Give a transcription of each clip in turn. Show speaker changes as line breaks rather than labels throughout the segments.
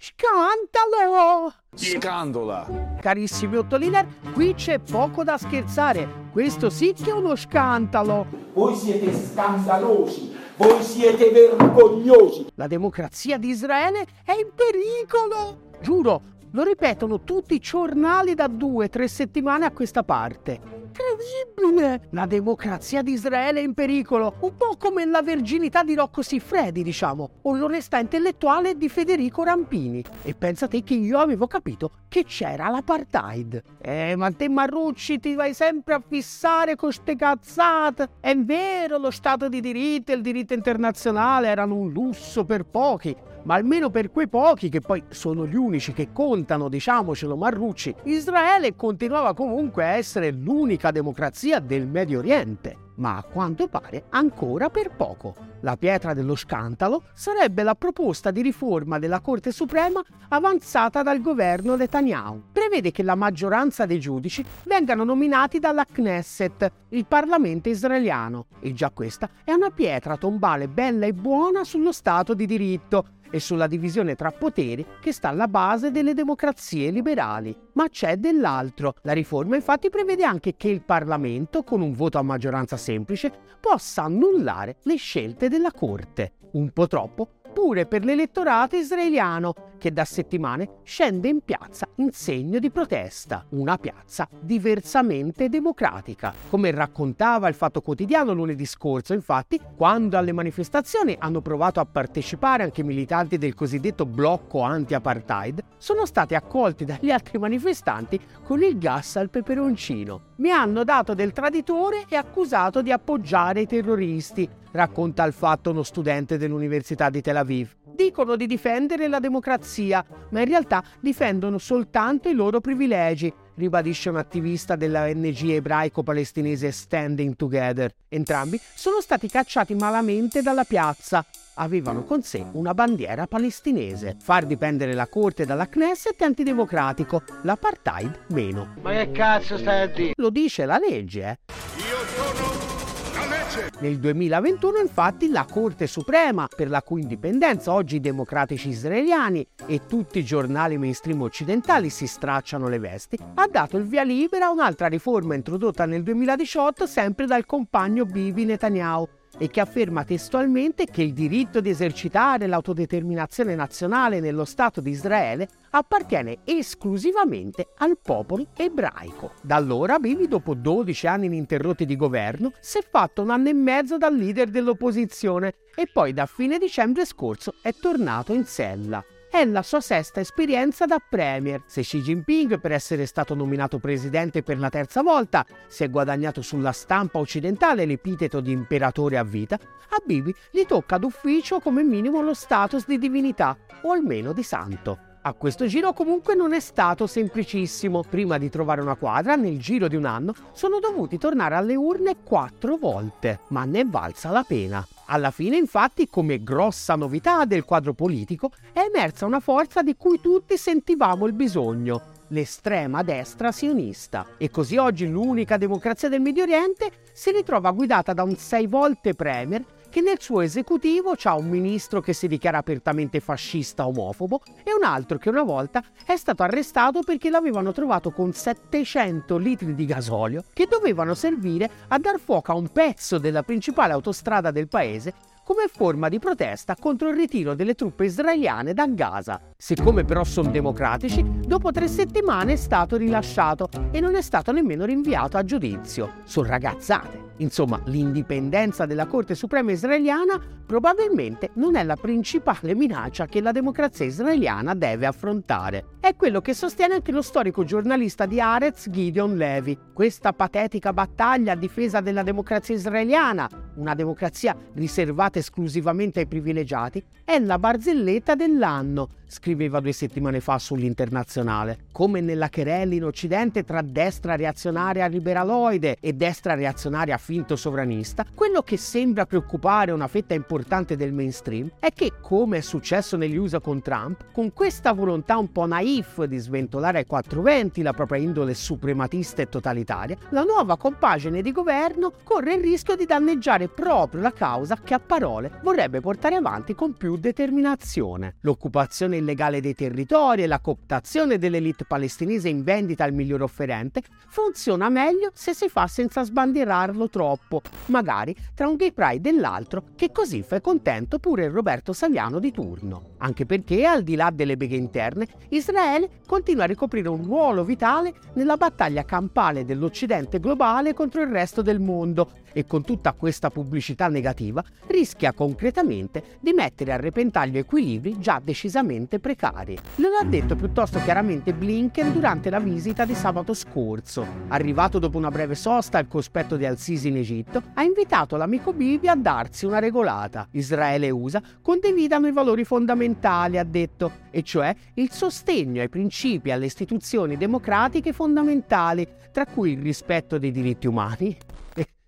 Scandalo!
Scandola!
Carissimi Ottoliner, qui c'è poco da scherzare. Questo sì che è uno scandalo.
Voi siete scandalosi, voi siete vergognosi.
La democrazia di Israele è in pericolo. Giuro, lo ripetono tutti i giornali da due o tre settimane a questa parte. Incredibile! La democrazia di Israele è in pericolo, un po' come la verginità di Rocco Siffredi, diciamo, o l'onestà intellettuale di Federico Rampini. E pensate che io avevo capito che c'era l'apartheid. Eh, ma te Marrucci ti vai sempre a fissare con ste cazzate. È vero, lo Stato di diritto e il diritto internazionale erano un lusso per pochi, ma almeno per quei pochi che poi sono gli unici che contano, diciamocelo Marrucci, Israele continuava comunque a essere l'unica democrazia del Medio Oriente ma a quanto pare ancora per poco. La pietra dello scandalo sarebbe la proposta di riforma della Corte Suprema avanzata dal governo Netanyahu. Prevede che la maggioranza dei giudici vengano nominati dalla Knesset, il Parlamento israeliano, e già questa è una pietra tombale bella e buona sullo Stato di diritto, e sulla divisione tra poteri che sta alla base delle democrazie liberali. Ma c'è dell'altro. La riforma infatti prevede anche che il Parlamento, con un voto a maggioranza semplice, possa annullare le scelte della Corte. Un po' troppo pure per l'elettorato israeliano che da settimane scende in piazza in segno di protesta, una piazza diversamente democratica. Come raccontava il Fatto Quotidiano lunedì scorso, infatti, quando alle manifestazioni hanno provato a partecipare anche militanti del cosiddetto blocco anti-apartheid, sono stati accolti dagli altri manifestanti con il gas al peperoncino. Mi hanno dato del traditore e accusato di appoggiare i terroristi, racconta il fatto uno studente dell'Università di Tel Aviv. Dicono di difendere la democrazia, ma in realtà difendono soltanto i loro privilegi, ribadisce un attivista della ONG ebraico-palestinese Standing Together. Entrambi sono stati cacciati malamente dalla piazza. Avevano con sé una bandiera palestinese. Far dipendere la corte dalla Knesset è antidemocratico, l'apartheid meno.
Ma che cazzo stai a dire?
Lo dice la legge, eh? Nel 2021 infatti la Corte Suprema, per la cui indipendenza oggi i democratici israeliani e tutti i giornali mainstream occidentali si stracciano le vesti, ha dato il via libera a un'altra riforma introdotta nel 2018 sempre dal compagno Bibi Netanyahu e che afferma testualmente che il diritto di esercitare l'autodeterminazione nazionale nello Stato di Israele appartiene esclusivamente al popolo ebraico. Da allora Bibi, dopo 12 anni ininterrotti di governo, si è fatto un anno e mezzo da leader dell'opposizione e poi da fine dicembre scorso è tornato in sella. È la sua sesta esperienza da premier. Se Xi Jinping, per essere stato nominato presidente per la terza volta, si è guadagnato sulla stampa occidentale l'epiteto di imperatore a vita, a Bibi gli tocca d'ufficio come minimo lo status di divinità, o almeno di santo. A questo giro comunque non è stato semplicissimo. Prima di trovare una quadra, nel giro di un anno, sono dovuti tornare alle urne quattro volte, ma ne è valsa la pena. Alla fine, infatti, come grossa novità del quadro politico, è emersa una forza di cui tutti sentivamo il bisogno, l'estrema destra sionista. E così oggi l'unica democrazia del Medio Oriente si ritrova guidata da un sei volte premier che nel suo esecutivo c'ha un ministro che si dichiara apertamente fascista omofobo e un altro che una volta è stato arrestato perché l'avevano trovato con 700 litri di gasolio che dovevano servire a dar fuoco a un pezzo della principale autostrada del paese come forma di protesta contro il ritiro delle truppe israeliane da Gaza. Siccome però sono democratici, dopo tre settimane è stato rilasciato e non è stato nemmeno rinviato a giudizio. Sono ragazzate. Insomma, l'indipendenza della Corte Suprema israeliana probabilmente non è la principale minaccia che la democrazia israeliana deve affrontare. È quello che sostiene anche lo storico giornalista di Arez Gideon Levy. Questa patetica battaglia a difesa della democrazia israeliana, una democrazia riservata esclusivamente ai privilegiati, è la barzelletta dell'anno, scriveva due settimane fa sull'internazionale. Come nella querella in Occidente tra destra reazionaria liberaloide e destra reazionaria finto sovranista, quello che sembra preoccupare una fetta importante del mainstream è che, come è successo negli USA con Trump, con questa volontà un po' naif di sventolare ai 420 la propria indole suprematista e totalitaria, la nuova compagine di governo corre il rischio di danneggiare proprio la causa che a parole vorrebbe portare avanti con più determinazione. L'occupazione illegale dei territori e la cooptazione dell'elite palestinese in vendita al miglior offerente funziona meglio se si fa senza sbandierarlo troppo, magari tra un gay pride e l'altro, che così fa contento pure il Roberto Saviano di turno. Anche perché, al di là delle beghe interne, Israele continua a ricoprire un ruolo vitale nella battaglia campale dell'Occidente globale contro il resto del mondo e con tutta questa pubblicità negativa rischia concretamente di mettere a repentaglio equilibri già decisamente precari. Lo ha detto piuttosto chiaramente Blinken durante la visita di sabato scorso. Arrivato dopo una breve sosta al cospetto di Al-Sisi in Egitto, ha invitato l'amico Bibi a darsi una regolata. Israele e USA condividano i valori fondamentali, ha detto, e cioè il sostegno ai principi e alle istituzioni democratiche fondamentali, tra cui il rispetto dei diritti umani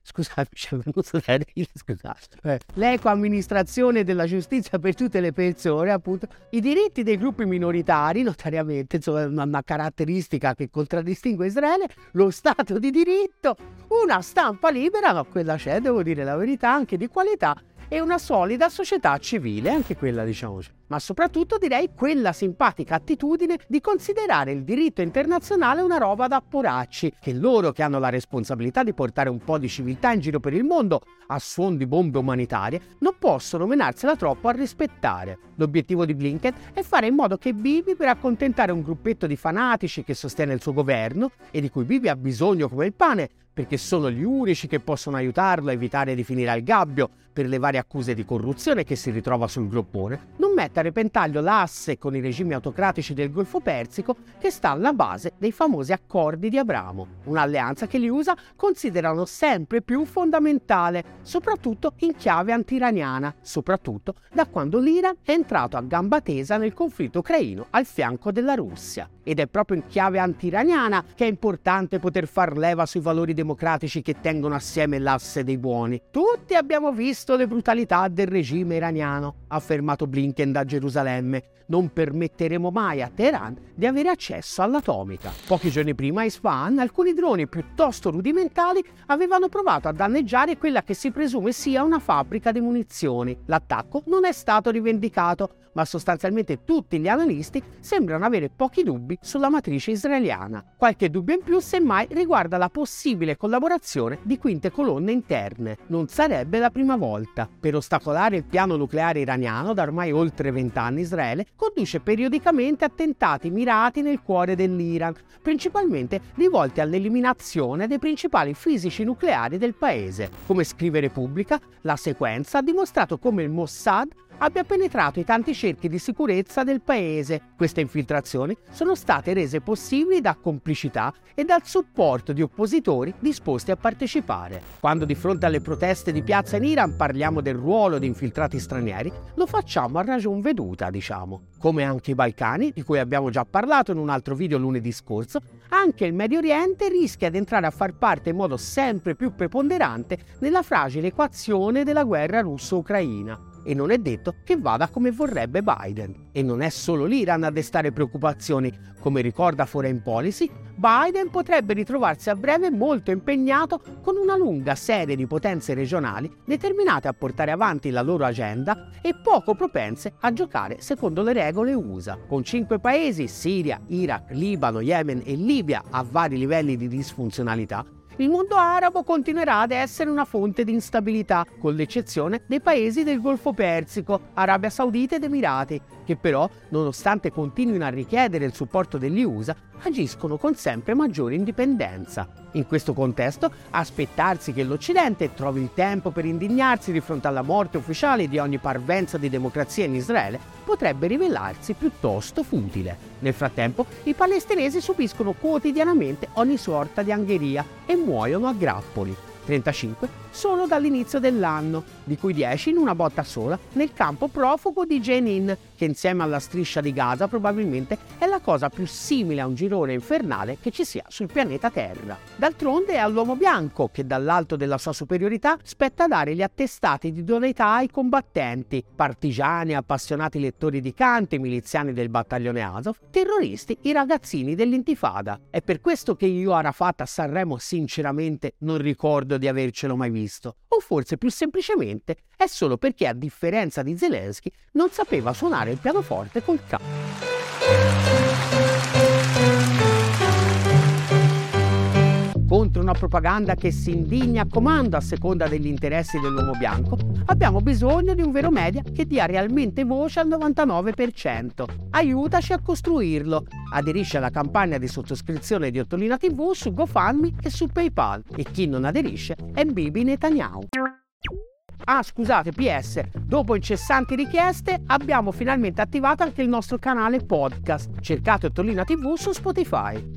Scusate, mi è venuto da dire, scusate. Eh, l'ecoamministrazione della giustizia per tutte le persone, appunto. I diritti dei gruppi minoritari, notariamente, insomma, una, una caratteristica che contraddistingue Israele, lo Stato di diritto, una stampa libera, ma quella c'è, devo dire la verità, anche di qualità, e una solida società civile, anche quella diciamo ma soprattutto direi quella simpatica attitudine di considerare il diritto internazionale una roba da poracci, che loro che hanno la responsabilità di portare un po' di civiltà in giro per il mondo a suon di bombe umanitarie, non possono menarsela troppo a rispettare. L'obiettivo di Blinken è fare in modo che Bibi, per accontentare un gruppetto di fanatici che sostiene il suo governo e di cui Bibi ha bisogno come il pane, perché sono gli unici che possono aiutarlo a evitare di finire al gabbio per le varie accuse di corruzione che si ritrova sul groppone, non mette a repentaglio l'asse con i regimi autocratici del Golfo Persico che sta alla base dei famosi accordi di Abramo, un'alleanza che gli USA considerano sempre più fondamentale, soprattutto in chiave antiraniana, soprattutto da quando l'Iran è entrato a gamba tesa nel conflitto ucraino al fianco della Russia. Ed è proprio in chiave antiraniana che è importante poter far leva sui valori democratici che tengono assieme l'asse dei buoni. Tutti abbiamo visto le brutalità del regime iraniano, ha affermato Blinken da Gerusalemme. Non permetteremo mai a Teheran di avere accesso all'atomica. Pochi giorni prima a Isfahan alcuni droni piuttosto rudimentali avevano provato a danneggiare quella che si presume sia una fabbrica di munizioni. L'attacco non è stato rivendicato, ma sostanzialmente tutti gli analisti sembrano avere pochi dubbi sulla matrice israeliana. Qualche dubbio in più semmai riguarda la possibile collaborazione di quinte colonne interne. Non sarebbe la prima volta. Per ostacolare il piano nucleare iraniano da ormai oltre vent'anni Israele conduce periodicamente attentati mirati nel cuore dell'Iran, principalmente rivolti all'eliminazione dei principali fisici nucleari del paese. Come scrive Repubblica, la sequenza ha dimostrato come il Mossad abbia penetrato i tanti cerchi di sicurezza del paese. Queste infiltrazioni sono state rese possibili da complicità e dal supporto di oppositori disposti a partecipare. Quando di fronte alle proteste di piazza in Iran parliamo del ruolo di infiltrati stranieri, lo facciamo a ragion veduta, diciamo. Come anche i Balcani, di cui abbiamo già parlato in un altro video lunedì scorso, anche il Medio Oriente rischia di entrare a far parte in modo sempre più preponderante nella fragile equazione della guerra russo-ucraina e non è detto che vada come vorrebbe Biden. E non è solo l'Iran a destare preoccupazioni, come ricorda Foreign Policy, Biden potrebbe ritrovarsi a breve molto impegnato con una lunga serie di potenze regionali determinate a portare avanti la loro agenda e poco propense a giocare secondo le regole USA. Con cinque paesi, Siria, Iraq, Libano, Yemen e Libia, a vari livelli di disfunzionalità, il mondo arabo continuerà ad essere una fonte di instabilità, con l'eccezione dei paesi del Golfo Persico, Arabia Saudita ed Emirati, che però, nonostante continuino a richiedere il supporto degli USA, agiscono con sempre maggiore indipendenza. In questo contesto, aspettarsi che l'Occidente trovi il tempo per indignarsi di fronte alla morte ufficiale di ogni parvenza di democrazia in Israele potrebbe rivelarsi piuttosto futile. Nel frattempo, i palestinesi subiscono quotidianamente ogni sorta di angheria e muoiono a grappoli. 35 solo dall'inizio dell'anno, di cui 10 in una botta sola nel campo profugo di Jenin, che insieme alla striscia di Gaza probabilmente è la cosa più simile a un girone infernale che ci sia sul pianeta Terra. D'altronde è all'uomo bianco che dall'alto della sua superiorità spetta dare gli attestati di idoneità ai combattenti, partigiani, appassionati lettori di canti, miliziani del battaglione Azov, terroristi, i ragazzini dell'intifada. È per questo che io Arafat a Sanremo sinceramente non ricordo di avercelo mai visto. O forse più semplicemente è solo perché a differenza di Zelensky non sapeva suonare il pianoforte col capo. Una propaganda che si indigna a comando a seconda degli interessi dell'uomo bianco, abbiamo bisogno di un vero media che dia realmente voce al 99%. Aiutaci a costruirlo. Aderisci alla campagna di sottoscrizione di Ottolina TV su GoFundMe e su PayPal e chi non aderisce è Bibi Netanyahu. Ah, scusate, PS, dopo incessanti richieste abbiamo finalmente attivato anche il nostro canale podcast. Cercate Ottolina TV su Spotify.